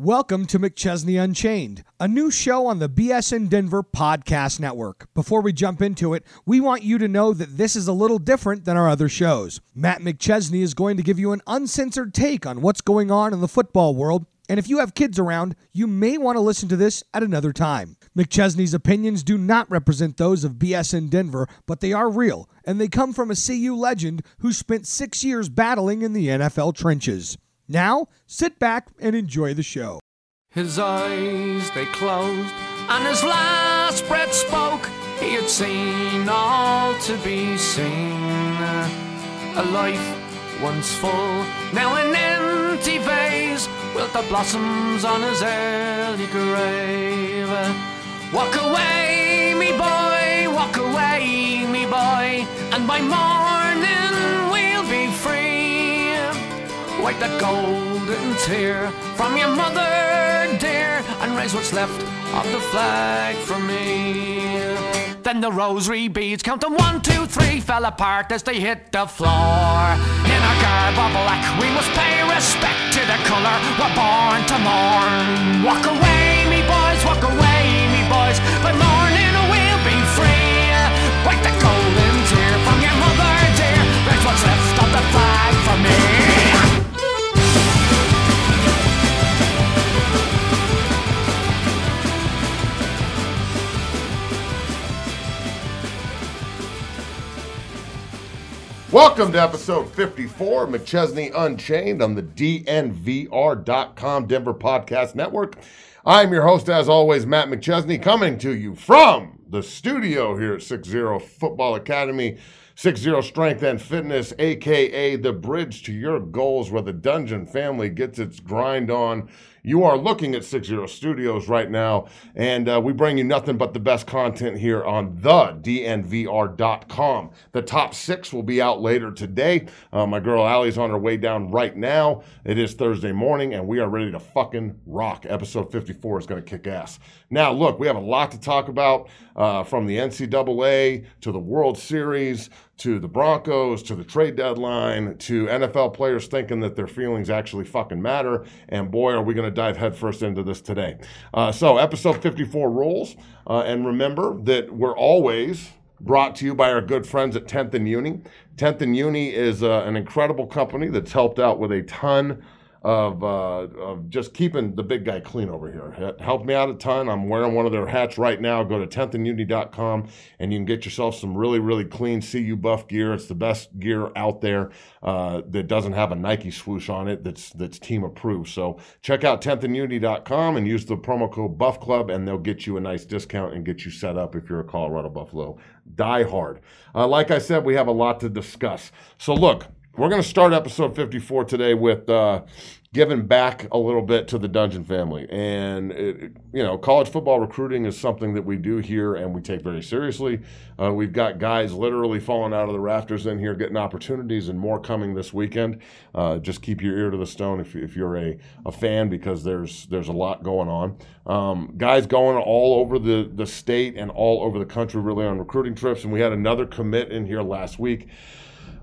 Welcome to McChesney Unchained, a new show on the BSN Denver Podcast Network. Before we jump into it, we want you to know that this is a little different than our other shows. Matt McChesney is going to give you an uncensored take on what's going on in the football world, and if you have kids around, you may want to listen to this at another time. McChesney's opinions do not represent those of BSN Denver, but they are real, and they come from a CU legend who spent six years battling in the NFL trenches. Now, sit back and enjoy the show. His eyes they closed, and his last breath spoke. He had seen all to be seen. A life once full, now an empty vase. Wilt the blossoms on his early grave? Walk away, me boy, walk away, me boy, and by morning Wipe that golden tear from your mother dear and raise what's left of the flag for me. Then the rosary beads, counting one, two, three, fell apart as they hit the floor. In our garb of black, we must pay respect to the colour we're born to mourn. Walk away, me boys, walk away, me boys. By morning Welcome to episode 54 McChesney Unchained on the DNVR.com Denver Podcast Network. I'm your host, as always, Matt McChesney, coming to you from the studio here at 60 Football Academy, 60 Strength and Fitness, aka the bridge to your goals where the Dungeon family gets its grind on. You are looking at 60 Studios right now, and uh, we bring you nothing but the best content here on the DNVR.com. The top six will be out later today. Uh, my girl Allie's on her way down right now. It is Thursday morning, and we are ready to fucking rock. Episode 54 is going to kick ass. Now, look, we have a lot to talk about uh, from the NCAA to the World Series to the Broncos to the trade deadline to NFL players thinking that their feelings actually fucking matter. And boy, are we going to dive headfirst into this today. Uh, so, episode 54 rolls. Uh, and remember that we're always brought to you by our good friends at 10th and Uni. 10th and Uni is uh, an incredible company that's helped out with a ton of, uh, of just keeping the big guy clean over here. It helped me out a ton. I'm wearing one of their hats right now. Go to 10thanduni.com and you can get yourself some really, really clean CU buff gear. It's the best gear out there uh, that doesn't have a Nike swoosh on it that's, that's team approved. So check out 10thanduni.com and use the promo code Buff Club and they'll get you a nice discount and get you set up if you're a Colorado Buffalo die hard. Uh, like I said, we have a lot to discuss. So look, we're going to start episode 54 today with uh, giving back a little bit to the Dungeon family. And, it, you know, college football recruiting is something that we do here and we take very seriously. Uh, we've got guys literally falling out of the rafters in here getting opportunities and more coming this weekend. Uh, just keep your ear to the stone if, if you're a, a fan because there's there's a lot going on. Um, guys going all over the, the state and all over the country really on recruiting trips. And we had another commit in here last week.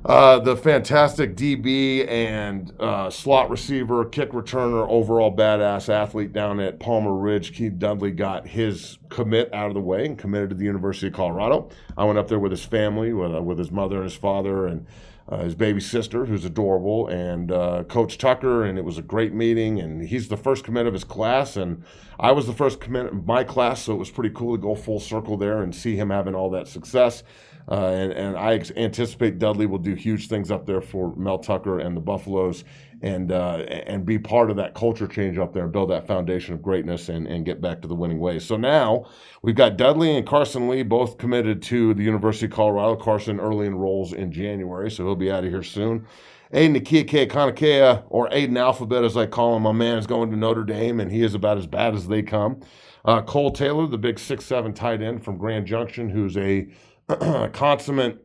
Uh, the fantastic DB and uh, slot receiver, kick returner, overall badass athlete down at Palmer Ridge, Keith Dudley, got his commit out of the way and committed to the University of Colorado. I went up there with his family, with, uh, with his mother and his father, and uh, his baby sister, who's adorable, and uh, Coach Tucker, and it was a great meeting. And he's the first commit of his class, and I was the first commit of my class, so it was pretty cool to go full circle there and see him having all that success. Uh, and, and I anticipate Dudley will do huge things up there for Mel Tucker and the Buffaloes and uh, and be part of that culture change up there and build that foundation of greatness and, and get back to the winning ways. So now we've got Dudley and Carson Lee both committed to the University of Colorado. Carson early enrolls in January, so he'll be out of here soon. Aiden Akike Kanakea, or Aiden Alphabet as I call him, my man is going to Notre Dame, and he is about as bad as they come. Uh, Cole Taylor, the big six-seven tight end from Grand Junction, who's a consummate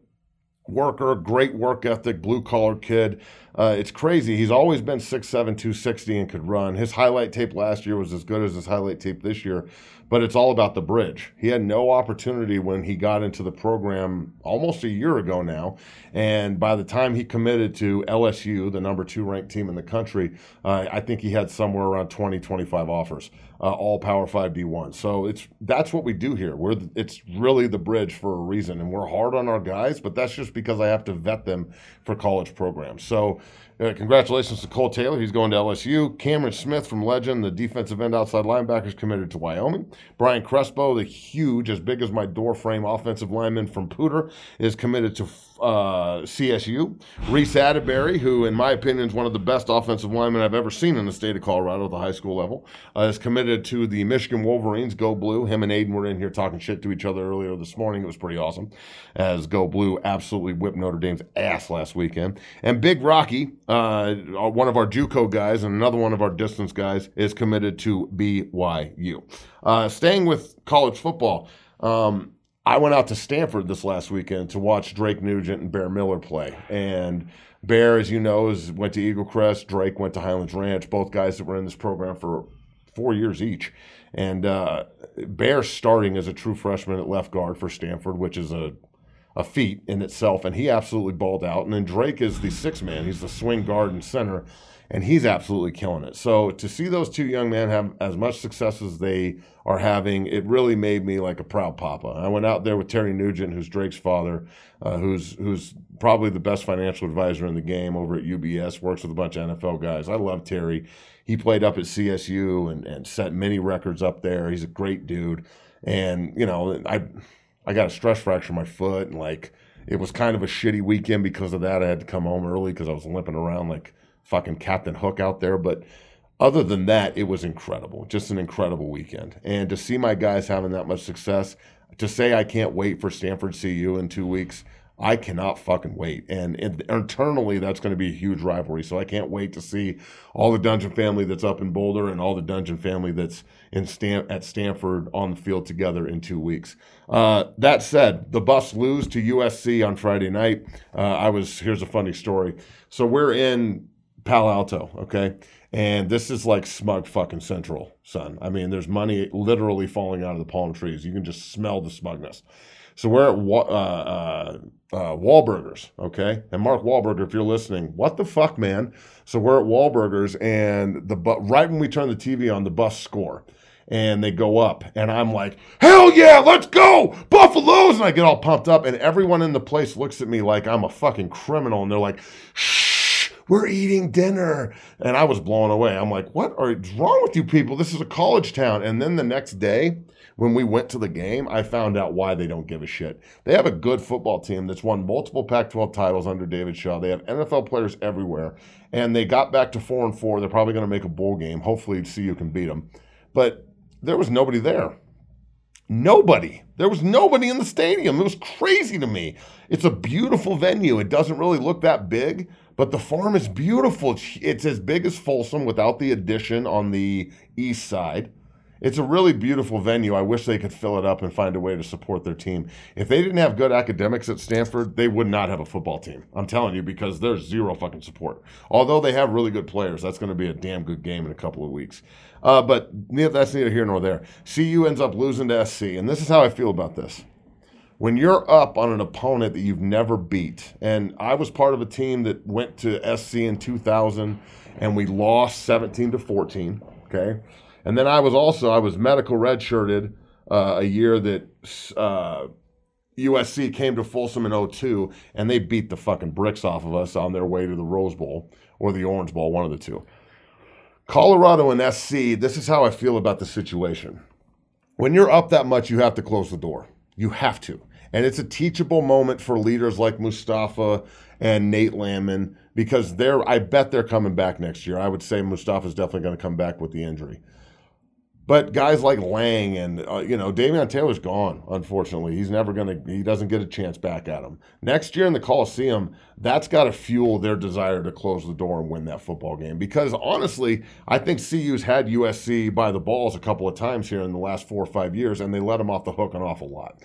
worker, great work ethic, blue collar kid. Uh, it's crazy. He's always been 6'7", 260 and could run. His highlight tape last year was as good as his highlight tape this year, but it's all about the bridge. He had no opportunity when he got into the program almost a year ago now, and by the time he committed to LSU, the number two ranked team in the country, uh, I think he had somewhere around 20, 25 offers, uh, all Power Five D1. So it's that's what we do here. We're it's really the bridge for a reason, and we're hard on our guys, but that's just because I have to vet them for college programs. So uh, congratulations to Cole Taylor. He's going to LSU. Cameron Smith from Legend, the defensive end outside linebacker, is committed to Wyoming. Brian Crespo, the huge, as big as my door frame offensive lineman from Poudre, is committed to uh, CSU. Reece Atteberry, who, in my opinion, is one of the best offensive linemen I've ever seen in the state of Colorado at the high school level, uh, is committed to the Michigan Wolverines. Go Blue. Him and Aiden were in here talking shit to each other earlier this morning. It was pretty awesome, as Go Blue absolutely whipped Notre Dame's ass last weekend. And Big Rocky, uh, one of our JUCO guys and another one of our distance guys, is committed to BYU. Uh, staying with college football. Um, I went out to Stanford this last weekend to watch Drake Nugent and Bear Miller play. And Bear, as you know, is, went to Eagle Crest. Drake went to Highlands Ranch. Both guys that were in this program for four years each. And uh, Bear starting as a true freshman at left guard for Stanford, which is a a feat in itself, and he absolutely balled out. And then Drake is the six man; he's the swing guard and center, and he's absolutely killing it. So to see those two young men have as much success as they are having, it really made me like a proud papa. I went out there with Terry Nugent, who's Drake's father, uh, who's who's probably the best financial advisor in the game over at UBS. Works with a bunch of NFL guys. I love Terry. He played up at CSU and, and set many records up there. He's a great dude, and you know I I got a stress fracture in my foot, and like it was kind of a shitty weekend because of that. I had to come home early because I was limping around like fucking Captain Hook out there. But other than that, it was incredible. Just an incredible weekend. And to see my guys having that much success, to say I can't wait for Stanford CU in two weeks, I cannot fucking wait. And, internally, that's going to be a huge rivalry. So I can't wait to see all the Dungeon family that's up in Boulder and all the Dungeon family that's in Stan- at Stanford on the field together in two weeks. Uh, that said, the Buffs lose to USC on Friday night. Uh, I was here's a funny story. So we're in Palo Alto, okay, and this is like smug fucking central, son. I mean, there's money literally falling out of the palm trees. You can just smell the smugness. So we're at uh, uh, uh, Wahlburgers, okay? And Mark Wahlberger, if you're listening, what the fuck, man? So we're at Wahlburgers, and the bu- right when we turn the TV on, the bus score, and they go up, and I'm like, hell yeah, let's go, Buffaloes! And I get all pumped up, and everyone in the place looks at me like I'm a fucking criminal, and they're like, shh, we're eating dinner. And I was blown away. I'm like, what are wrong with you people? This is a college town. And then the next day, when we went to the game, I found out why they don't give a shit. They have a good football team that's won multiple Pac 12 titles under David Shaw. They have NFL players everywhere, and they got back to four and four. They're probably going to make a bowl game. Hopefully, CU can beat them. But there was nobody there. Nobody. There was nobody in the stadium. It was crazy to me. It's a beautiful venue. It doesn't really look that big, but the farm is beautiful. It's as big as Folsom without the addition on the east side. It's a really beautiful venue. I wish they could fill it up and find a way to support their team. If they didn't have good academics at Stanford, they would not have a football team. I'm telling you because there's zero fucking support. Although they have really good players, that's going to be a damn good game in a couple of weeks. Uh, but that's neither here nor there. CU ends up losing to SC, and this is how I feel about this. When you're up on an opponent that you've never beat, and I was part of a team that went to SC in 2000 and we lost 17 to 14. Okay and then I was also I was medical redshirted uh, a year that uh, USC came to Folsom in 02 and they beat the fucking bricks off of us on their way to the Rose Bowl or the Orange Bowl, one of the two. Colorado and SC, this is how I feel about the situation. When you're up that much, you have to close the door. You have to. And it's a teachable moment for leaders like Mustafa and Nate Landman because they're I bet they're coming back next year. I would say Mustafa's definitely going to come back with the injury. But guys like Lang and uh, you know Davion Taylor's gone. Unfortunately, he's never gonna. He doesn't get a chance back at him next year in the Coliseum. That's got to fuel their desire to close the door and win that football game. Because honestly, I think CU's had USC by the balls a couple of times here in the last four or five years, and they let them off the hook an awful lot.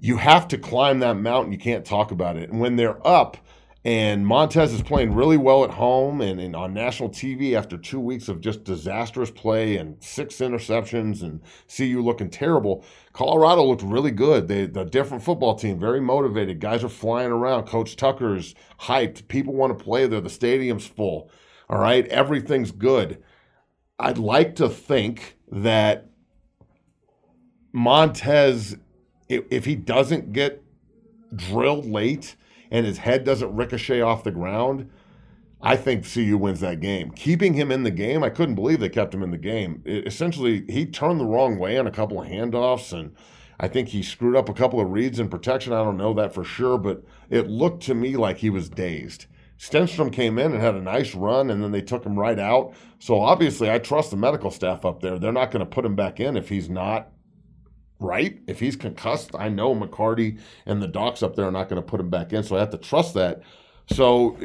You have to climb that mountain. You can't talk about it. And when they're up, And Montez is playing really well at home and, and, on national TV after two weeks of just disastrous play and six interceptions and CU looking terrible. Colorado looked really good. They, the different football team, very motivated. Guys are flying around. Coach Tucker's hyped. People want to play there. The stadium's full. All right. Everything's good. I'd like to think that Montez, if, if he doesn't get drilled late and his head doesn't ricochet off the ground, I think CU wins that game. Keeping him in the game, I couldn't believe they kept him in the game. It, essentially, he turned the wrong way on a couple of handoffs, and I think he screwed up a couple of reads in protection. I don't know that for sure, but it looked to me like he was dazed. Stenstrom came in and had a nice run, and then they took him right out. So obviously, I trust the medical staff up there. They're not going to put him back in if he's not right. If he's concussed, I know McCarty and the docs up there are not going to put him back in. So I have to trust that. So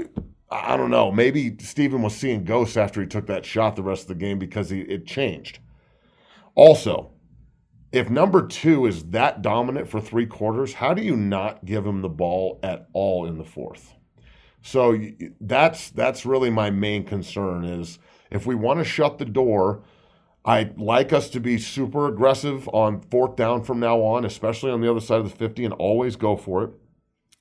I don't know. Maybe Steven was seeing ghosts after he took that shot the rest of the game because he, it changed. Also, if number two is that dominant for three quarters, how do you not give him the ball at all in the fourth? So that's that's really my main concern is if we want to shut the door I'd like us to be super aggressive on fourth down from now on, especially on the other side of the 50, and always go for it.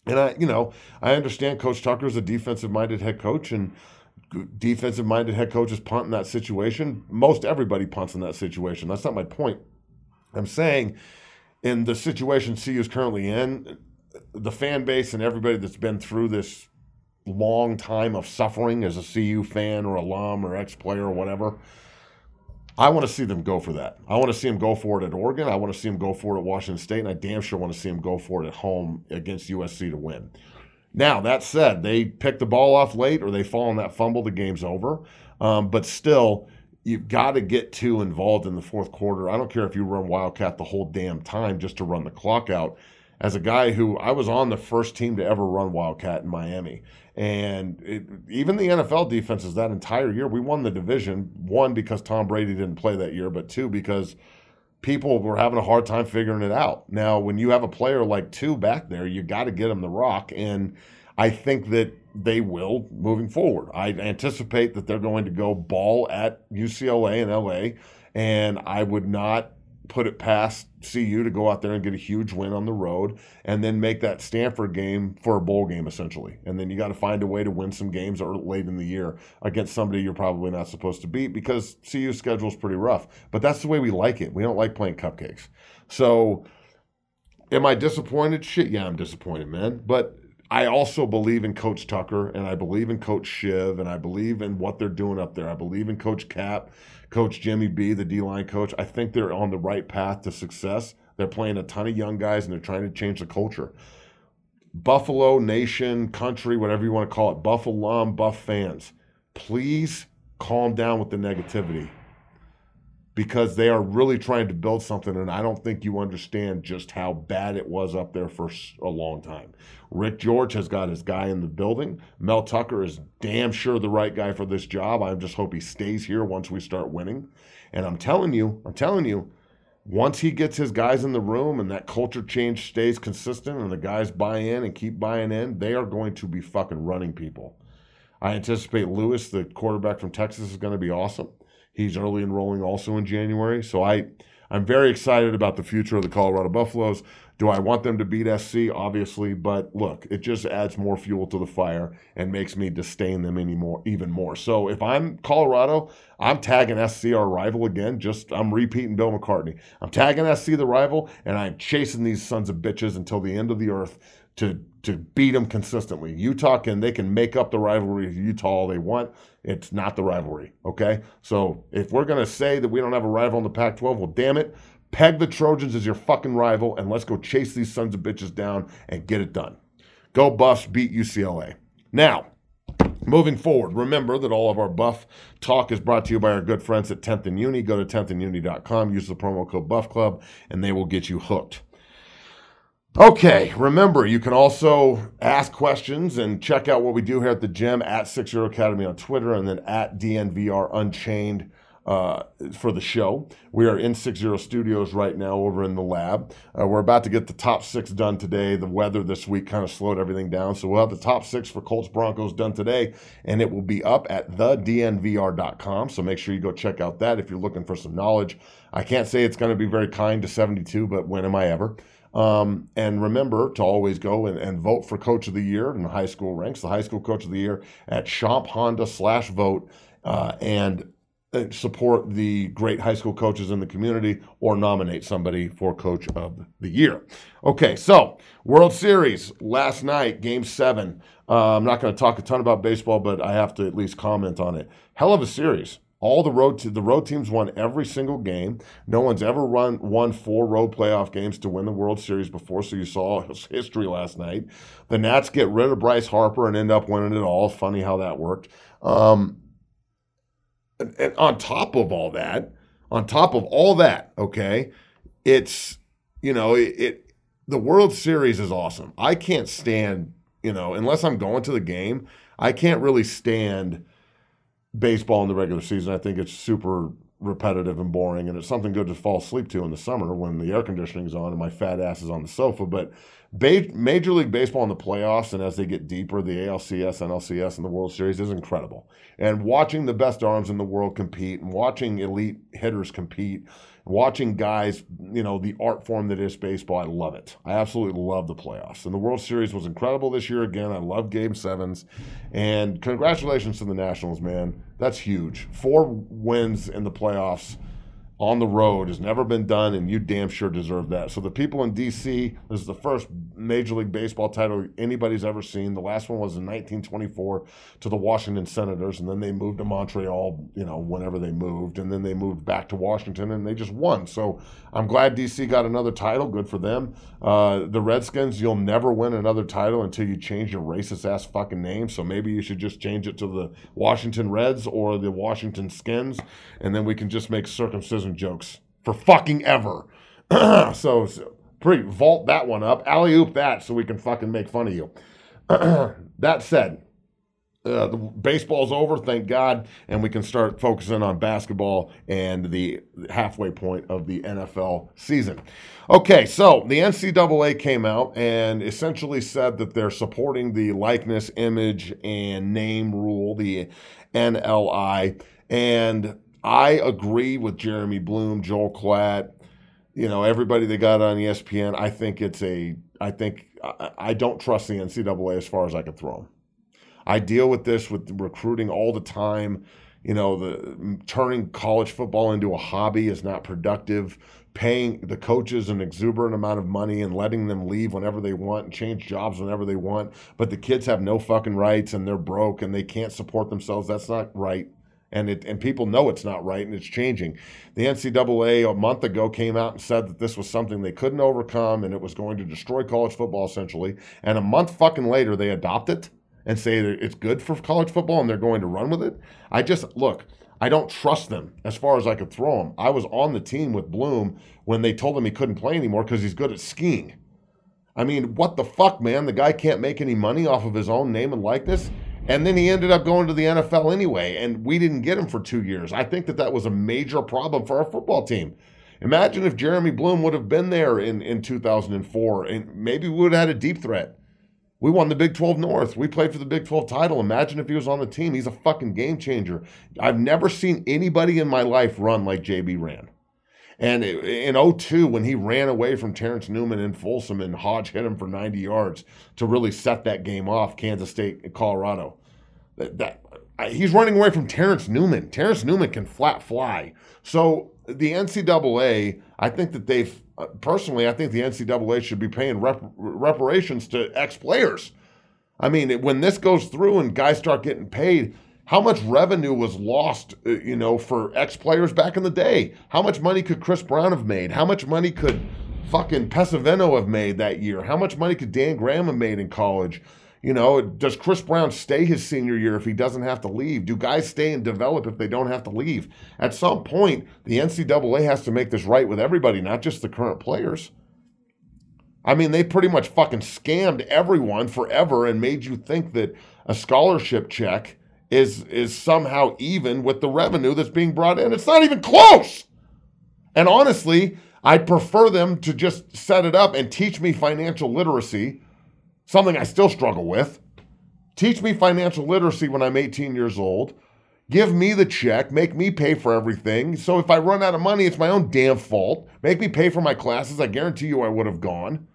And I, you know, I understand Coach Tucker is a defensive minded head coach, and defensive minded head coaches punt in that situation. Most everybody punts in that situation. That's not my point. I'm saying in the situation CU is currently in, the fan base and everybody that's been through this long time of suffering as a CU fan or alum or ex player or whatever I want to see them go for that. I want to see them go for it at Oregon. I want to see them go for it at Washington State, and I damn sure want to see them go for it at home against USC to win. Now that said, they pick the ball off late or they fall on that fumble, the game's over. Um, but still, you've got to get two involved in the fourth quarter. I don't care if you run Wildcat the whole damn time just to run the clock out. As a guy who I was on the first team to ever run Wildcat in Miami, and it, even the NFL defenses that entire year, we won the division. One, because Tom Brady didn't play that year, but two, because people were having a hard time figuring it out. Now, when you have a player like two back there, you got to get him the rock. And I think that they will moving forward. I anticipate that they're going to go ball at UCLA and LA. And I would not put it past CU to go out there and get a huge win on the road and then make that Stanford game for a bowl game essentially. And then you got to find a way to win some games or late in the year against somebody you're probably not supposed to beat because CU's schedule is pretty rough. But that's the way we like it. We don't like playing cupcakes. So am I disappointed? Shit, yeah, I'm disappointed, man. But I also believe in Coach Tucker and I believe in Coach Shiv and I believe in what they're doing up there. I believe in Coach Cap Coach Jimmy B, the D line coach, I think they're on the right path to success. They're playing a ton of young guys and they're trying to change the culture. Buffalo Nation, country, whatever you want to call it, Buff alum, Buff fans, please calm down with the negativity because they are really trying to build something. And I don't think you understand just how bad it was up there for a long time. Rick George has got his guy in the building. Mel Tucker is damn sure the right guy for this job. I just hope he stays here once we start winning. And I'm telling you, I'm telling you, once he gets his guys in the room and that culture change stays consistent and the guys buy in and keep buying in, they are going to be fucking running people. I anticipate Lewis, the quarterback from Texas, is going to be awesome. He's early enrolling also in January. So I, I'm very excited about the future of the Colorado Buffaloes. Do I want them to beat SC? Obviously, but look, it just adds more fuel to the fire and makes me disdain them anymore, even more. So if I'm Colorado, I'm tagging SC our rival again. Just I'm repeating Bill McCartney. I'm tagging SC the rival, and I'm chasing these sons of bitches until the end of the earth to to beat them consistently. Utah can they can make up the rivalry Utah all they want. It's not the rivalry. Okay, so if we're gonna say that we don't have a rival in the Pac-12, well, damn it, peg the Trojans as your fucking rival, and let's go chase these sons of bitches down and get it done. Go Buffs, beat UCLA. Now, moving forward, remember that all of our Buff talk is brought to you by our good friends at 10th and Uni. Go to 10thanduni.com, use the promo code Buff Club, and they will get you hooked. Okay, remember, you can also ask questions and check out what we do here at the gym at Six Zero Academy on Twitter and then at DNVR Unchained uh, for the show. We are in 60 Studios right now over in the lab. Uh, we're about to get the top six done today. The weather this week kind of slowed everything down. So we'll have the top six for Colts Broncos done today, and it will be up at thednvr.com. So make sure you go check out that if you're looking for some knowledge. I can't say it's going to be very kind to 72, but when am I ever? Um, and remember to always go and, and, vote for Coach of the Year in the high school ranks, the high school Coach of the Year at Schomp Honda slash vote. Uh, and uh, support the great high school coaches in the community or nominate somebody for coach of the year. Okay, so World Series last night, game seven. Uh, I'm not going to talk a ton about baseball, but I have to at least comment on it. Hell of a series. All the road to, the road teams won every single game. No one's ever run won four road playoff games to win the World Series before. So you saw history last night. The Nats get rid of Bryce Harper and end up winning it all. Funny how that worked. Um, and on top of all that, on top of all that, okay, it's you know it, it, the World Series is awesome. I can't stand you know unless I'm going to the game, I can't really stand baseball in the regular season. I think it's super repetitive and boring, and it's something good to fall asleep to in the summer when the air conditioning's on and my fat ass is on the sofa. But Major League Baseball in the playoffs and as they get deeper, the ALCS, NLCS, and the World Series is incredible. And watching the best arms in the world compete and watching elite hitters compete, watching guys, you know, the art form that is baseball, I love it. I absolutely love the playoffs. And the World Series was incredible this year again. I love game sevens. And congratulations to the Nationals, man. That's huge. Four wins in the playoffs on the road has never been done, and you damn sure deserve that. So the people in D.C. This is the first Major League Baseball title anybody's ever seen. The last one was in 1924 to the Washington Senators, and then they moved to Montreal. You know, whenever they moved, and then they moved back to Washington, and they just won. So I'm glad D.C. got another title. Good for them. Uh, the Redskins, you'll never win another title until you change your racist ass fucking name. So maybe you should just change it to the Washington Reds or the Washington Skins, and then we can just make circumcision jokes for fucking ever. so, so pretty vault that one up, alley oop that, so we can fucking make fun of you. that said, uh, the baseball's over, thank God, and we can start focusing on basketball and the halfway point of the NFL season. Okay, so the NCAA came out and essentially said that they're supporting the likeness, image, and name rule, the NLI, and I agree with Jeremy Bloom, Joel Klatt, you know, everybody they got on ESPN. I think it's a, I think, I, I don't trust the NCAA as far as I could throw them. I deal with this with recruiting all the time. You know, the turning college football into a hobby is not productive. Paying the coaches an exuberant amount of money and letting them leave whenever they want and change jobs whenever they want, but the kids have no fucking rights and they're broke and they can't support themselves. That's not right and it and people know it's not right and it's changing. The NCAA a month ago came out and said that this was something they couldn't overcome and it was going to destroy college football essentially. And a month fucking later they adopt it and say it's good for college football and they're going to run with it. I just look. I don't trust them as far as I could throw them. I was on the team with Bloom when they told him he couldn't play anymore because he's good at skiing. I mean, what the fuck, man? The guy can't make any money off of his own name and likeness. And then he ended up going to the NFL anyway, and we didn't get him for two years. I think that that was a major problem for our football team. Imagine if Jeremy Bloom would have been there in, in 2004, and maybe we would have had a deep threat. We won the Big 12 North. We played for the Big 12 title. Imagine if he was on the team. He's a fucking game changer. I've never seen anybody in my life run like JB ran. And in 02, when he ran away from Terrence Newman in Folsom and Hodge hit him for 90 yards to really set that game off, Kansas State, and Colorado. That, that he's running away from Terrence Newman. Terrence Newman can flat fly. So the NCAA, I think that they've uh, personally, I think the NCAA should be paying rep, reparations to ex players. I mean, when this goes through and guys start getting paid, how much revenue was lost, uh, you know, for ex players back in the day? How much money could Chris Brown have made? How much money could fucking Pesavento have made that year? How much money could Dan Graham have made in college? You know, does Chris Brown stay his senior year if he doesn't have to leave? Do guys stay and develop if they don't have to leave? At some point, the NCAA has to make this right with everybody, not just the current players. I mean, they pretty much fucking scammed everyone forever and made you think that a scholarship check is is somehow even with the revenue that's being brought in. It's not even close. And honestly, I'd prefer them to just set it up and teach me financial literacy, something I still struggle with. Teach me financial literacy when I'm 18 years old. Give me the check, make me pay for everything. So if I run out of money, it's my own damn fault. Make me pay for my classes. I guarantee you I would have gone.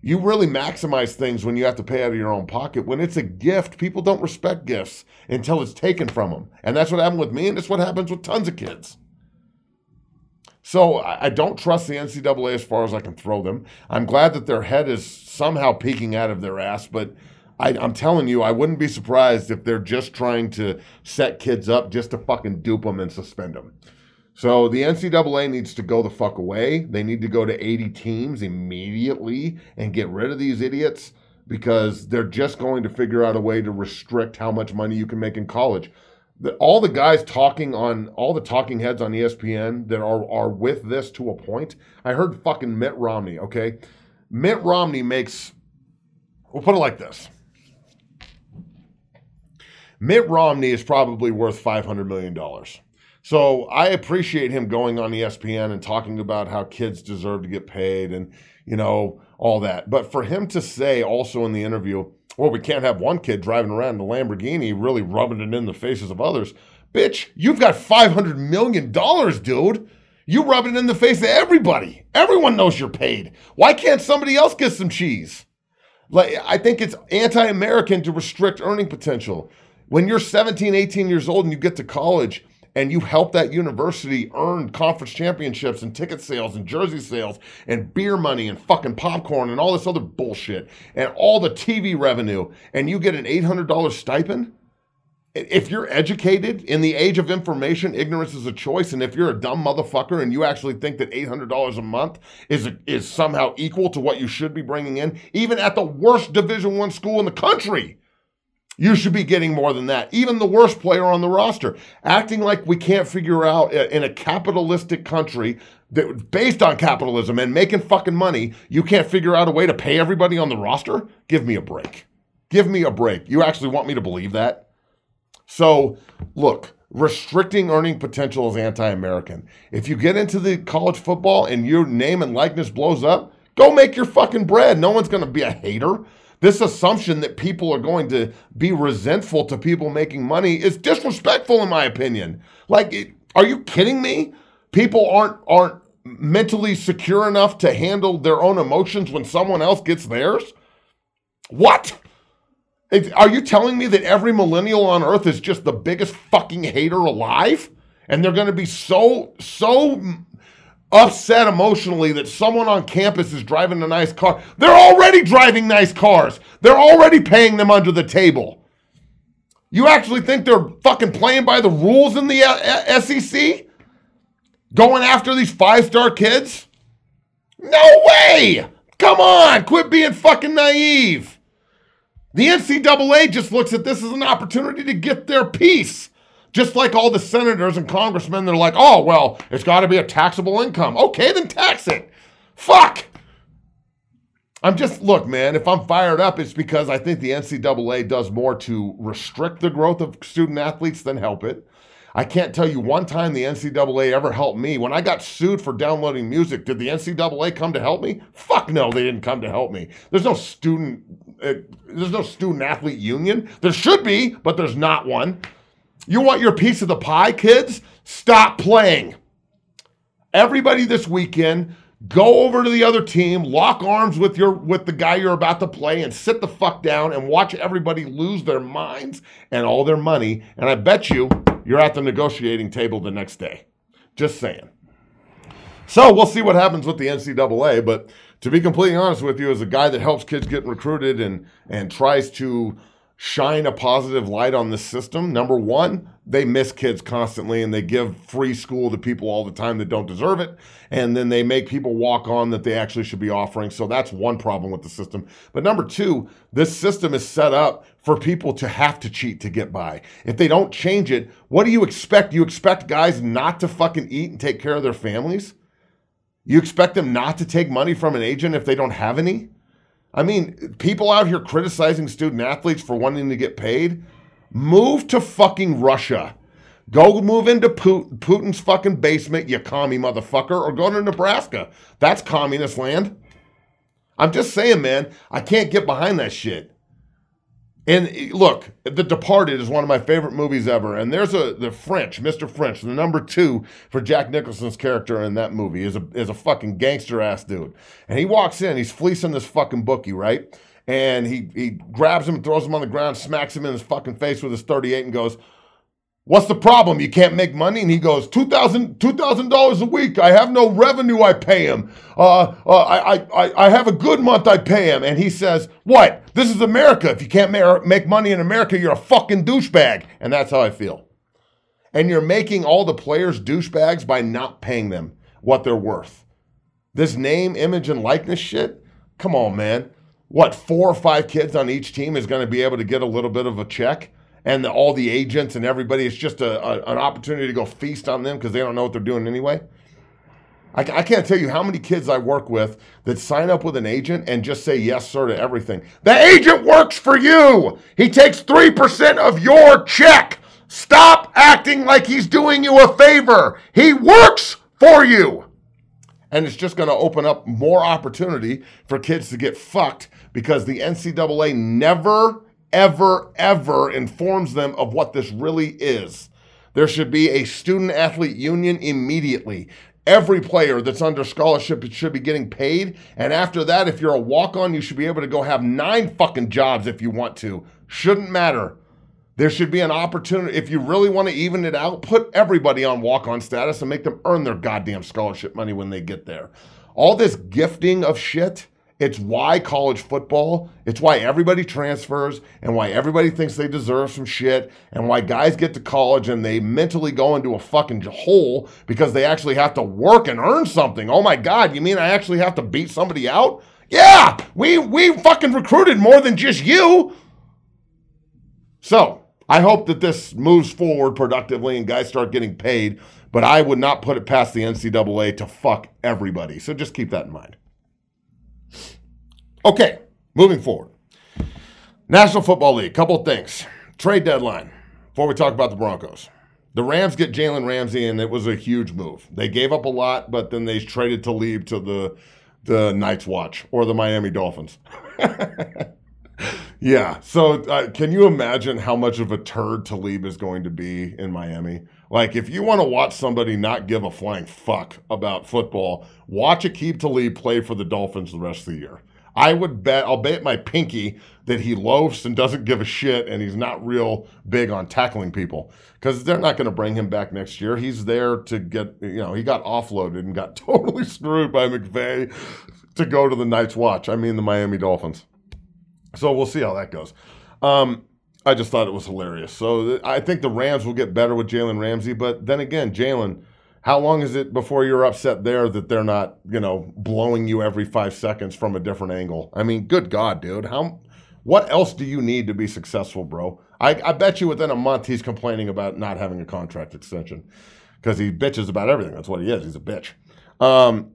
You really maximize things when you have to pay out of your own pocket. When it's a gift, people don't respect gifts until it's taken from them. And that's what happened with me, and that's what happens with tons of kids. So I don't trust the NCAA as far as I can throw them. I'm glad that their head is somehow peeking out of their ass, but I, am telling you, I wouldn't be surprised if they're just trying to set kids up just to fucking dupe them and suspend them. So the NCAA needs to go the fuck away. They need to go to 80 teams immediately and get rid of these idiots because they're just going to figure out a way to restrict how much money you can make in college. The, all the guys talking on all the talking heads on ESPN that are are with this to a point. I heard fucking Mitt Romney. Okay, Mitt Romney makes. We'll put it like this. Mitt Romney is probably worth $500 million. So I appreciate him going on ESPN and talking about how kids deserve to get paid and, you know, all that. But for him to say also in the interview, well, we can't have one kid driving around in a Lamborghini really rubbing it in the faces of others. Bitch, you've got $500 million, dude. You rub it in the face of everybody. Everyone knows you're paid. Why can't somebody else get some cheese? Like I think it's anti-American to restrict earning potential. When you're 17, 18 years old and you get to college and you help that university earn conference championships and ticket sales and jersey sales and beer money and fucking popcorn and all this other bullshit and all the TV revenue and you get an $800 stipend, if you're educated in the age of information, ignorance is a choice. And if you're a dumb motherfucker and you actually think that $800 a month is, is somehow equal to what you should be bringing in, even at the worst Division One school in the country, you should be getting more than that. Even the worst player on the roster, acting like we can't figure out in a capitalistic country that based on capitalism and making fucking money, you can't figure out a way to pay everybody on the roster. Give me a break. Give me a break. You actually want me to believe that? So, look, restricting earning potential is anti-American. If you get into the college football and your name and likeness blows up, go make your fucking bread. No one's going to be a hater. This assumption that people are going to be resentful to people making money is disrespectful, in my opinion. Like, are you kidding me? People aren't aren't mentally secure enough to handle their own emotions when someone else gets theirs. What? Are you telling me that every millennial on earth is just the biggest fucking hater alive? And they're going to be so, so upset emotionally that someone on campus is driving a nice car. They're already driving nice cars. They're already paying them under the table. You actually think they're fucking playing by the rules in the uh, SEC? Going after these five star kids? No way! Come on, quit being fucking naive. The NCAA just looks at this as an opportunity to get their piece. Just like all the senators and congressmen, they're like, oh, well, it's got to be a taxable income. Okay, then tax it. Fuck. I'm just, look, man, if I'm fired up, it's because I think the NCAA does more to restrict the growth of student athletes than help it. I can't tell you one time the NCAA ever helped me. When I got sued for downloading music, did the NCAA come to help me? Fuck no, they didn't come to help me. There's no student, uh, there's no student athlete union. There should be, but there's not one. You want your piece of the pie, kids? Stop playing. Everybody this weekend, go over to the other team, lock arms with your with the guy you're about to play, and sit the fuck down and watch everybody lose their minds and all their money. And I bet you you're at the negotiating table the next day. Just saying. So we'll see what happens with the NCAA. But to be completely honest with you, as a guy that helps kids get recruited and and tries to shine a positive light on the system. Number one, they miss kids constantly and they give free school to people all the time that don't deserve it. And then they make people walk on that they actually should be offering. So that's one problem with the system. But number two, this system is set up for people to have to cheat to get by. If they don't change it, what do you expect? You expect guys not to fucking eat and take care of their families? You expect them not to take money from an agent if they don't have any? I mean, people out here criticizing student athletes for wanting to get paid. Move to fucking Russia. Go move into Putin's fucking basement, you commie motherfucker, or go to Nebraska. That's communist land. I'm just saying, man, I can't get behind that shit. And eh, look, The Departed is one of my favorite movies ever. And there's a the French, Mr. French, the number two for Jack Nicholson's character in that movie is a is a fucking gangster ass dude. And he walks in, he's fleecing this fucking bookie, right? And he he grabs him, throws him on the ground, smacks him in his fucking face with his 38, and goes, What's the problem? You can't make money? And he goes, $2,000 $2, a week. I have no revenue. I pay him. Uh, uh, I, I, I have a good month. I pay him. And he says, What? This is America. If you can't ma- make money in America, you're a fucking douchebag. And that's how I feel. And you're making all the players douchebags by not paying them what they're worth. This name, image, and likeness shit? Come on, man. What, four or five kids on each team is going to be able to get a little bit of a check? And the, all the agents and everybody. It's just a, a, an opportunity to go feast on them because they don't know what they're doing anyway. I, I, can't tell you how many kids I work with that sign up with an agent and just say yes, sir, to everything. The agent works for you. He takes 3% of your check. Stop acting like he's doing you a favor. He works for you. And it's just going to open up more opportunity for kids to get fucked because the NCAA never ever, ever informs them of what this really is. There should be a student athlete union immediately. Every player that's under scholarship should be getting paid. And after that, if you're a walk on, you should be able to go have nine fucking jobs if you want to. Shouldn't matter. There should be an opportunity. If you really want to even it out, put everybody on walk on status and make them earn their goddamn scholarship money when they get there. All this gifting of shit it's why college football, it's why everybody transfers and why everybody thinks they deserve some shit and why guys get to college and they mentally go into a fucking hole because they actually have to work and earn something. Oh my God, you mean I actually have to beat somebody out? Yeah, we, we fucking recruited more than just you. So I hope that this moves forward productively and guys start getting paid, but I would not put it past the NCAA to fuck everybody. So just keep that in mind. Okay, moving forward. National Football League, couple things. Trade deadline before we talk about the Broncos. The Rams get Jalen Ramsey, and it was a huge move. They gave up a lot, but then they traded Talib to the the Night's Watch or the Miami Dolphins. yeah. So, uh, can you imagine how much of a turd Talib is going to be in Miami? Like, if you want to watch somebody not give a flying fuck about football, watch Aqib Talib play for the Dolphins the rest of the year. I would bet, I'll bet my pinky that he loafs and doesn't give a shit and he's not real big on tackling people because they're not going to bring him back next year. He's there to get, you know, he got offloaded and got totally screwed by McVay to go to the Night's Watch. I mean, the Miami Dolphins. So we'll see how that goes. Um, I just thought it was hilarious. So I think the Rams will get better with Jalen Ramsey, but then again, Jalen how long is it before you're upset there that they're not, you know, blowing you every five seconds from a different angle? I mean, good God, dude. How what else do you need to be successful, bro? I, I bet you within a month he's complaining about not having a contract extension. Because he bitches about everything. That's what he is. He's a bitch. Um,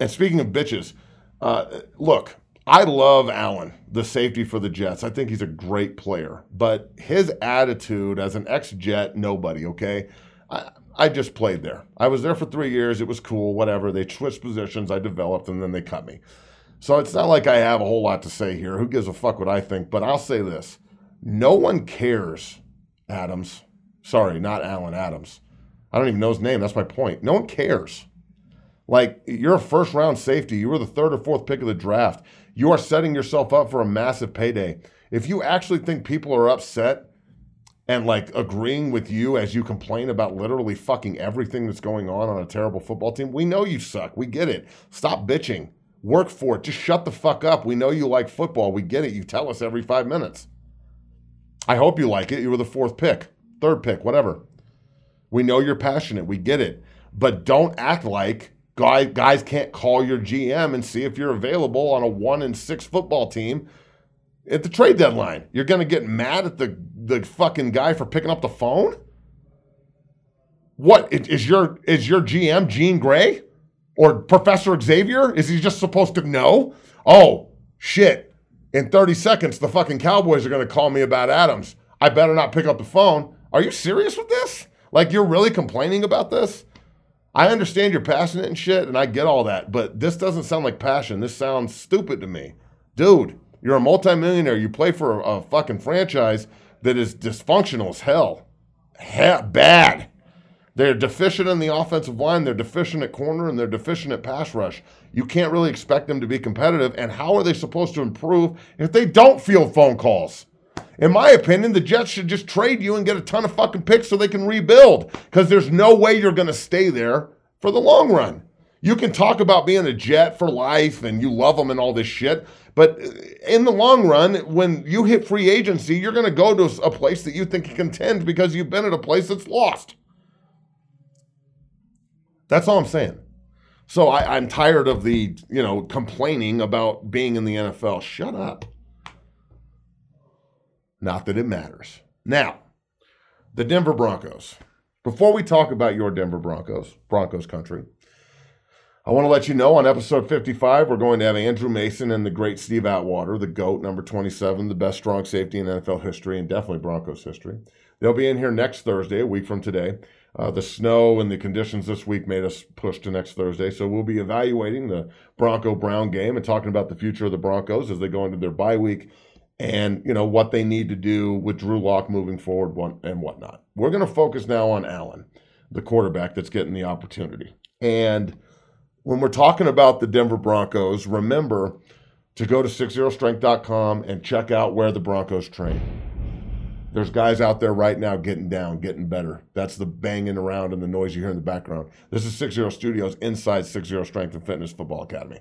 and speaking of bitches, uh, look, I love Allen, the safety for the Jets. I think he's a great player. But his attitude as an ex Jet, nobody, okay? I just played there. I was there for three years. It was cool, whatever. They switched positions. I developed, and then they cut me. So it's not like I have a whole lot to say here. Who gives a fuck what I think? But I'll say this no one cares, Adams. Sorry, not Allen Adams. I don't even know his name. That's my point. No one cares. Like, you're a first round safety. You were the third or fourth pick of the draft. You are setting yourself up for a massive payday. If you actually think people are upset and like agreeing with you as you complain about literally fucking everything that's going on on a terrible football team. We know you suck. We get it. Stop bitching. Work for it. Just shut the fuck up. We know you like football. We get it. You tell us every five minutes. I hope you like it. You were the fourth pick, third pick, whatever. We know you're passionate. We get it. But don't act like guy, guys can't call your GM and see if you're available on a one and six football team at the trade deadline. You're going to get mad at the, the fucking guy for picking up the phone? What is your is your GM Jean Grey or Professor Xavier? Is he just supposed to know? Oh shit! In 30 seconds, the fucking Cowboys are going to call me about Adams. I better not pick up the phone. Are you serious with this? Like, you're really complaining about this? I understand you're passionate and shit, and I get all that, but this doesn't sound like passion. This sounds stupid to me. Dude, you're a multimillionaire. You play for a, a fucking franchise that is dysfunctional as hell. He- bad. They're deficient in the offensive line, they're deficient at corner, and they're deficient at pass rush. You can't really expect them to be competitive. And how are they supposed to improve if they don't field phone calls? In my opinion, the Jets should just trade you and get a ton of fucking picks so they can rebuild because there's no way you're going to stay there for the long run. You can talk about being a Jet for life and you love them and all this shit, but in the long run, when you hit free agency, you're going to go to a place that you think can contend because you've been at a place that's lost. That's all I'm saying. So I, I'm tired of the, you know, complaining about being in the NFL. Shut up. Not that it matters. Now, the Denver Broncos. Before we talk about your Denver Broncos, Broncos country, I want to let you know on episode 55, we're going to have Andrew Mason and the great Steve Atwater, the GOAT, number 27, the best strong safety in NFL history and definitely Broncos history. They'll be in here next Thursday, a week from today. Uh, the snow and the conditions this week made us push to next Thursday. So we'll be evaluating the Bronco Brown game and talking about the future of the Broncos as they go into their bye week and you know what they need to do with Drew Lock moving forward and whatnot. We're going to focus now on Allen, the quarterback that's getting the opportunity. And when we're talking about the Denver Broncos, remember to go to 60strength.com and check out where the Broncos train. There's guys out there right now getting down, getting better. That's the banging around and the noise you hear in the background. This is 60 Studios inside 60 Strength and Fitness Football Academy.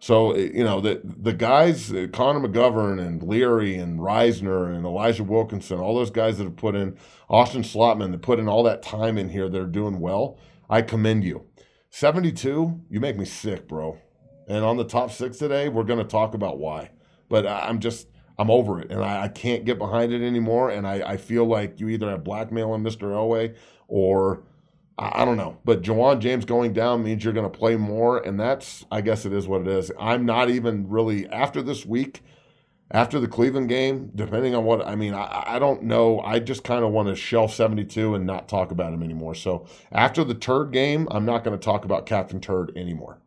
So you know the the guys, Connor McGovern and Leary and Risner and Elijah Wilkinson, all those guys that have put in Austin Schlottmann, that put in all that time in here, they're doing well. I commend you. Seventy two, you make me sick, bro. And on the top six today, we're going to talk about why. But I'm just I'm over it, and I, I can't get behind it anymore. And I, I feel like you either have blackmail on Mr. Elway or I don't know, but Ja'Wuan James going down means you're going to play more, and that's, I guess, it is what it is. I'm not even really after this week, after the Cleveland game, depending on what I mean. I, I don't know. I just kind of want to shelf 72 and not talk about him anymore. So after the Turd game, I'm not going to talk about Captain Turd anymore.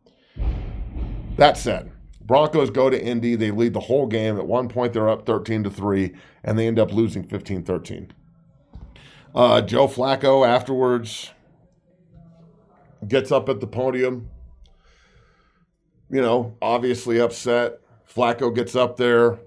That said, Broncos go to Indy. They lead the whole game. At one point, they're up 13 to three, and they end up losing 15 13. Uh, Joe Flacco afterwards gets up at the podium, you know, obviously upset. Flacco gets up there,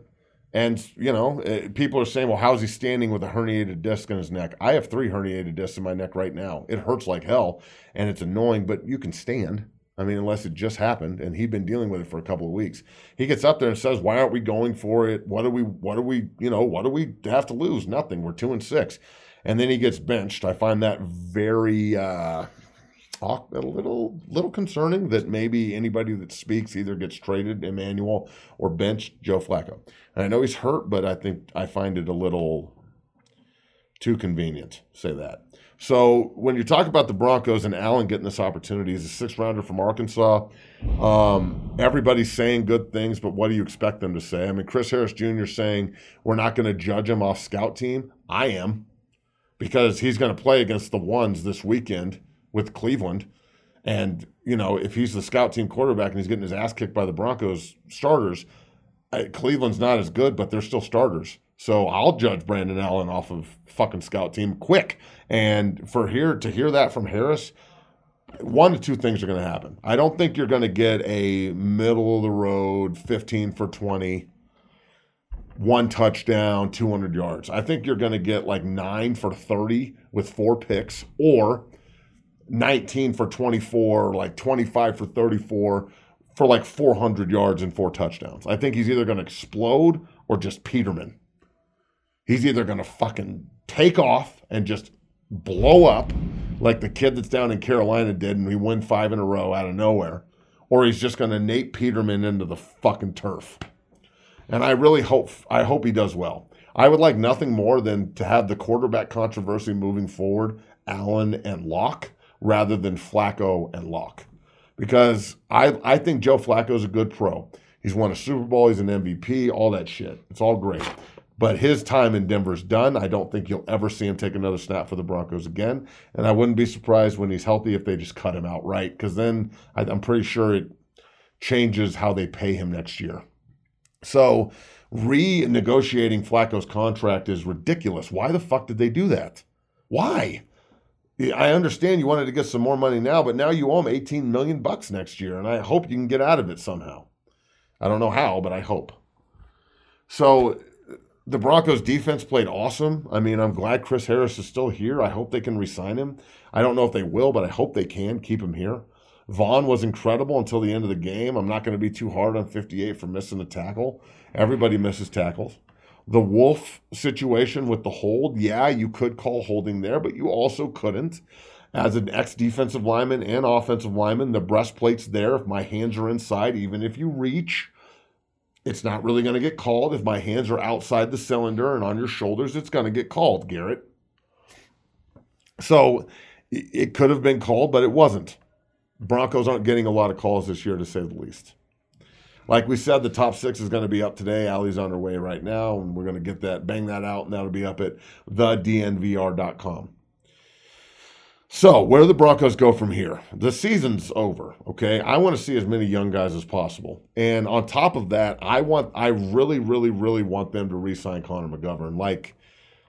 and, you know, eh, people are saying, well, how's he standing with a herniated disc in his neck? I have three herniated discs in my neck right now. It hurts like hell, and it's annoying, but you can stand. I mean, unless it just happened, and he'd been dealing with it for a couple of weeks. He gets up there and says, "Why aren't we going for it? What do we? What do we? You know, what do we have to lose? Nothing. We're two and six. And then he gets benched. I find that very uh, talk a little little concerning that maybe anybody that speaks either gets traded, Emmanuel, or benched Joe Flacco. And I know he's hurt, but I think I find it a little too convenient. To say that. So when you talk about the Broncos and Allen getting this opportunity, he's a six rounder from Arkansas. Um, everybody's saying good things, but what do you expect them to say? I mean, Chris Harris Jr. saying we're not going to judge him off scout team. I am because he's going to play against the ones this weekend with Cleveland. And, you know, if he's the scout team quarterback and he's getting his ass kicked by the Broncos starters, uh, Cleveland's not as good, but they're still starters. So I'll judge Brandon Allen off of fucking scout team quick. And for here to hear that from Harris, one of two things are going to happen. I don't think you're going to get a middle of the road 15 for 20, one touchdown, 200 yards. I think you're going to get like nine for 30 with four picks or 19 for 24, like 25 for 34 for like 400 yards and four touchdowns. I think he's either going to explode or just Peterman. He's either going to fucking take off and just blow up like the kid that's down in Carolina did and we win five in a row out of nowhere, or he's just going to Nate Peterman into the fucking turf. And I really hope I hope he does well. I would like nothing more than to have the quarterback controversy moving forward, Allen and Lock rather than Flacco and Lock. Because I, I think Joe Flacco is a good pro. He's won a Super Bowl, he's an MVP, all that shit. It's all great. But his time in Denver's done. I don't think you'll ever see him take another snap for the Broncos again. And I wouldn't be surprised when he's healthy if they just cut him outright, because then I, I'm pretty sure it changes how they pay him next year. So renegotiating Flacco's contract is ridiculous. Why the fuck did they do that? Why? I understand you wanted to get some more money now, but now you owe him 18 million bucks next year, and I hope you can get out of it somehow. I don't know how, but I hope. So the Broncos defense played awesome. I mean, I'm glad Chris Harris is still here. I hope they can resign him. I don't know if they will, but I hope they can keep him here. Von was incredible until the end of the game. I'm not going to be too hard on 58 for missing a tackle. Everybody misses tackles. The Wolfe situation with the hold, yeah, you could call holding there, but you also couldn't. As an ex defensive lineman and offensive lineman, the breastplate's there if my hands are inside, even if you reach. It's not really going to get called. If my hands are outside the cylinder and on your shoulders, it's going to get called, Garett. So it could have been called, but it wasn't. Broncos aren't getting a lot of calls this year, to say the least. Like we said, the top six is going to be up today. Allie's on her way right now, and we're going to get that, bang that out, and that'll be up at thednvr.com. So, where do the Broncos go from here? The season's over, okay? I want to see as many young guys as possible. And on top of that, I want I really really really want them to re-sign Connor McGovern like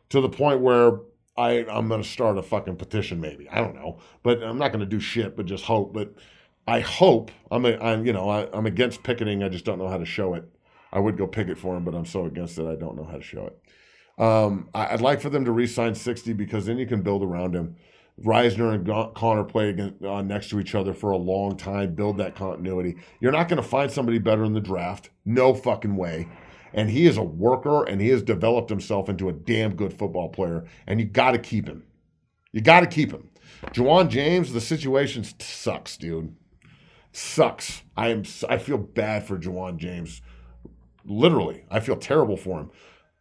to the point where I I'm going to start a fucking petition maybe. I don't know. But I'm not going to do shit but just hope, but I hope I'm a, I'm you know I, I'm against picketing. I just don't know how to show it. I would go picket for him, but I'm so against it. I don't know how to show it. Um, I, would like for them to re-sign 60 because then you can build around him. Risner and Connor play against, uh, next to each other for a long time, build that continuity. You're not going to find somebody better in the draft. No fucking way. And he is a worker and he has developed himself into a damn good football player. And you got to keep him. You got to keep him. Ja'Wuan James, the situation sucks, dude sucks. I am. I feel bad for Ja'Wuan James. Literally, I feel terrible for him.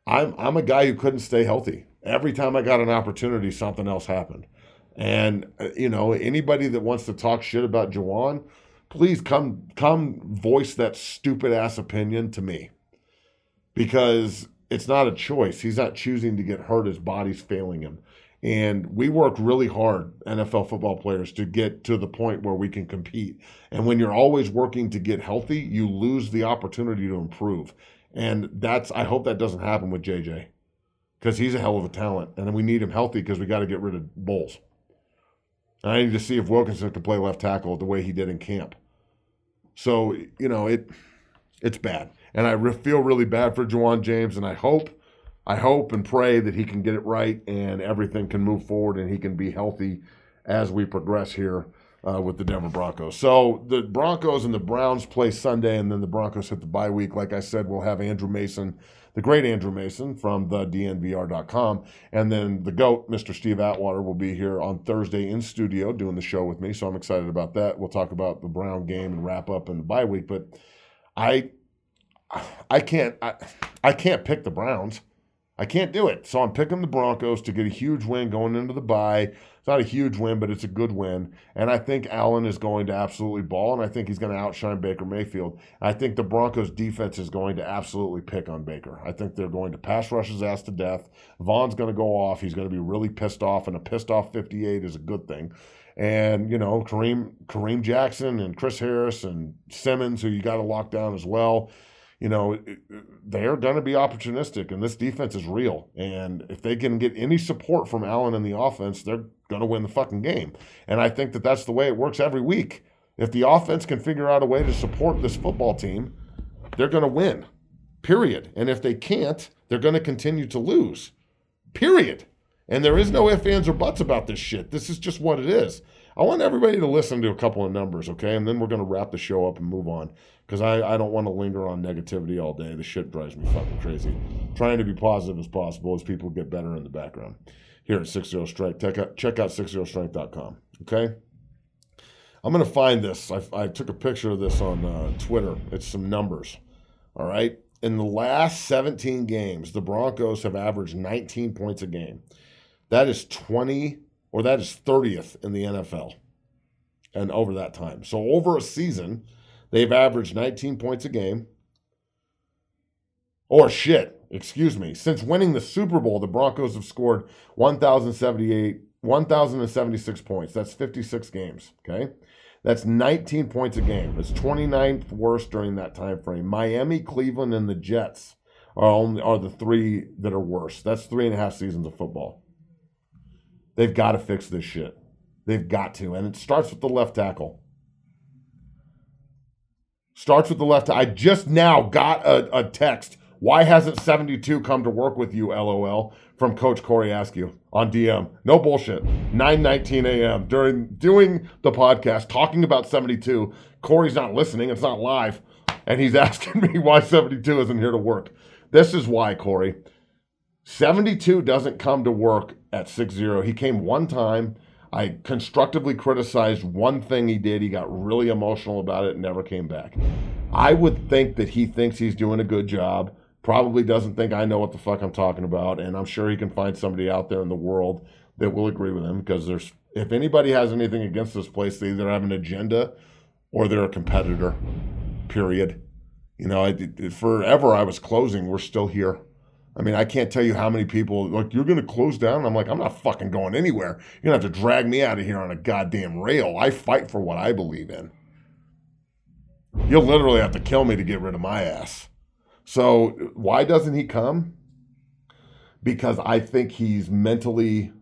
I'm I'm a guy who couldn't stay healthy. Every time I got an opportunity, something else happened. And uh, you know, anybody that wants to talk shit about Ja'Wuan, please come come voice that stupid ass opinion to me. Because it's not a choice. He's not choosing to get hurt. His body's failing him. And we work really hard, NFL football players, to get to the point where we can compete. And when you're always working to get healthy, you lose the opportunity to improve. And that's, I hope that doesn't happen with JJ because he's a hell of a talent. And we need him healthy because we got to get rid of Bolles. And I need to see if Wilkinson can play left tackle the way he did in camp. So, you know, it it's bad. And I re- feel really bad for Ja'Wuan James, and I hope I hope and pray that he can get it right and everything can move forward and he can be healthy as we progress here uh, with the Denver Broncos. So the Broncos and the Browns play Sunday, and then the Broncos hit the bye week. Like I said, we'll have Andrew Mason, the great Andrew Mason from the DNVR.com, and then the GOAT, Mr. Steve Atwater, will be here on Thursday in studio doing the show with me. So I'm excited about that. We'll talk about the Brown game and wrap up in the bye week, but I. I can't I, I can't pick the Browns. I can't do it. So I'm picking the Broncos to get a huge win going into the bye. It's not a huge win, but it's a good win. And I think Allen is going to absolutely ball, and I think he's going to outshine Baker Mayfield. I think the Broncos defense is going to absolutely pick on Baker. I think they're going to pass rush his ass to death. Von's going to go off. He's going to be really pissed off, and a pissed off 58 is a good thing. And, you know, Kareem, Kareem Jackson and Chris Harris and Simmons, who you got to lock down as well you know, they're going to be opportunistic, and this defense is real. And if they can get any support from Allen in the offense, they're going to win the fucking game. And I think that that's the way it works every week. If the offense can figure out a way to support this football team, they're going to win, period. And if they can't, they're going to continue to lose, period. And there is no ifs, ands, or buts about this shit. This is just what it is. I want everybody to listen to a couple of numbers, okay? And then we're going to wrap the show up and move on because I, I don't want to linger on negativity all day. The shit drives me fucking crazy. Trying to be positive as possible as people get better in the background. Here at 60 Strength, check out, check out 60strength.com, okay? I'm going to find this. I, I took a picture of this on uh, Twitter. It's some numbers, all right? In the last 17 games, the Broncos have averaged 19 points a game. That is 20, or that is 30th in the NFL and over that time. So over a season, They've averaged 19 points a game. Or shit, excuse me, since winning the Super Bowl, the Broncos have scored 1,078, 1,076 points. That's 56 games. Okay. That's 19 points a game. It's 29th worst during that time frame. Miami, Cleveland, and the Jets are only are the three that are worse. That's three and a half seasons of football. They've got to fix this shit. They've got to. And it starts with the left tackle. Starts with the left. I just now got a, a text. Why hasn't 72 come to work with you, LOL, from Coach Corey Askew on DM? No bullshit. 9:19 a.m. during doing the podcast, talking about 72. Corey's not listening. It's not live, and he's asking me why 72 isn't here to work. This is why, Corey. 72 doesn't come to work at 6-0. He came one time. I constructively criticized one thing he did. He got really emotional about it and never came back. I would think that he thinks he's doing a good job. Probably doesn't think I know what the fuck I'm talking about. And I'm sure he can find somebody out there in the world that will agree with him because there's, if anybody has anything against this place, they either have an agenda or they're a competitor, period. You know, I, forever I was closing. We're still here. I mean, I can't tell you how many people like you're going to close down. I'm like, I'm not fucking going anywhere. You're going to have to drag me out of here on a goddamn rail. I fight for what I believe in. You'll literally have to kill me to get rid of my ass. So why doesn't he come? Because I think he's mentally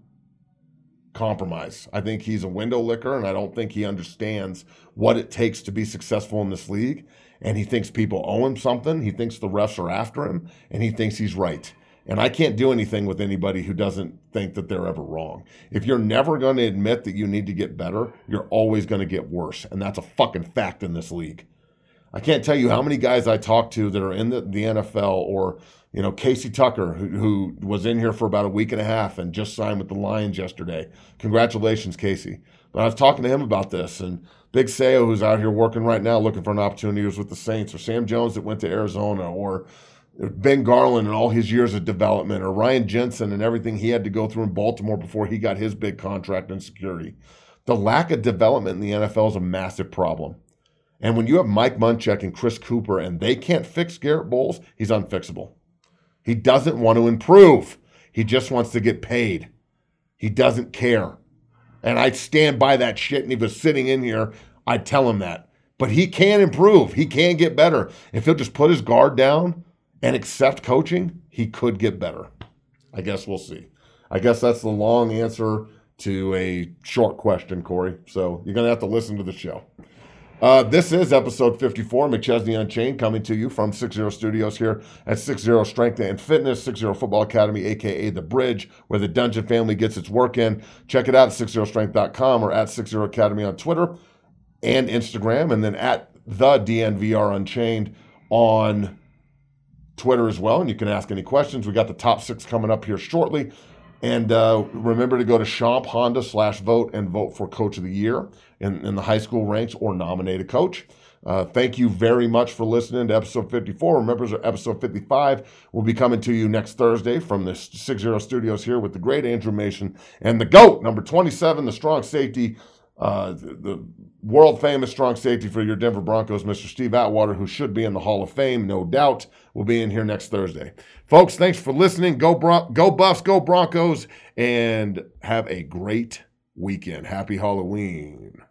compromised. I think he's a window licker, and I don't think he understands what it takes to be successful in this league and he thinks people owe him something. He thinks the refs are after him, and he thinks he's right. And I can't do anything with anybody who doesn't think that they're ever wrong. If you're never going to admit that you need to get better, you're always going to get worse. And that's a fucking fact in this league. I can't tell you how many guys I talk to that are in the, the NFL or, you know, Casey Tucker, who, who was in here for about a week and a half and just signed with the Lions yesterday. Congratulations, Casey. But I was talking to him about this, and Big Sayo, who's out here working right now looking for an opportunity, was with the Saints, or Sam Jones that went to Arizona, or Ben Garland and all his years of development, or Ryan Jensen and everything he had to go through in Baltimore before he got his big contract and security. The lack of development in the NFL is a massive problem. And when you have Mike Munchak and Chris Kuper and they can't fix Garett Bolles, he's unfixable. He doesn't want to improve. He just wants to get paid. He doesn't care. And I'd stand by that shit. And if he was sitting in here, I'd tell him that. But he can improve. He can get better. If he'll just put his guard down and accept coaching, he could get better. I guess we'll see. I guess that's the long answer to a short question, Corey. So you're going to have to listen to the show. Uh, this is episode 54, McChesney Unchained, coming to you from 60 Studios here at 60 Strength and Fitness, 60 Football Academy, aka The Bridge, where the Dungeon family gets its work in. Check it out at 60strength.com or at 60 Academy on Twitter and Instagram, and then at the DNVR Unchained on Twitter as well. And you can ask any questions. We got the top six coming up here shortly. And uh, remember to go to Champ Honda slash vote and vote for Coach of the Year in, in the high school ranks or nominate a coach. Uh, thank you very much for listening to episode 54. Remember, episode 55 will be coming to you next Thursday from the 60 studios here with the great Andrew Mason and the GOAT, number 27, the strong safety, uh, the, the world famous strong safety for your Denver Broncos, Mr. Steve Atwater, who should be in the Hall of Fame, no doubt, will be in here next Thursday. Folks, thanks for listening. Go, Bron- go Buffs, go Broncos, and have a great weekend. Happy Halloween.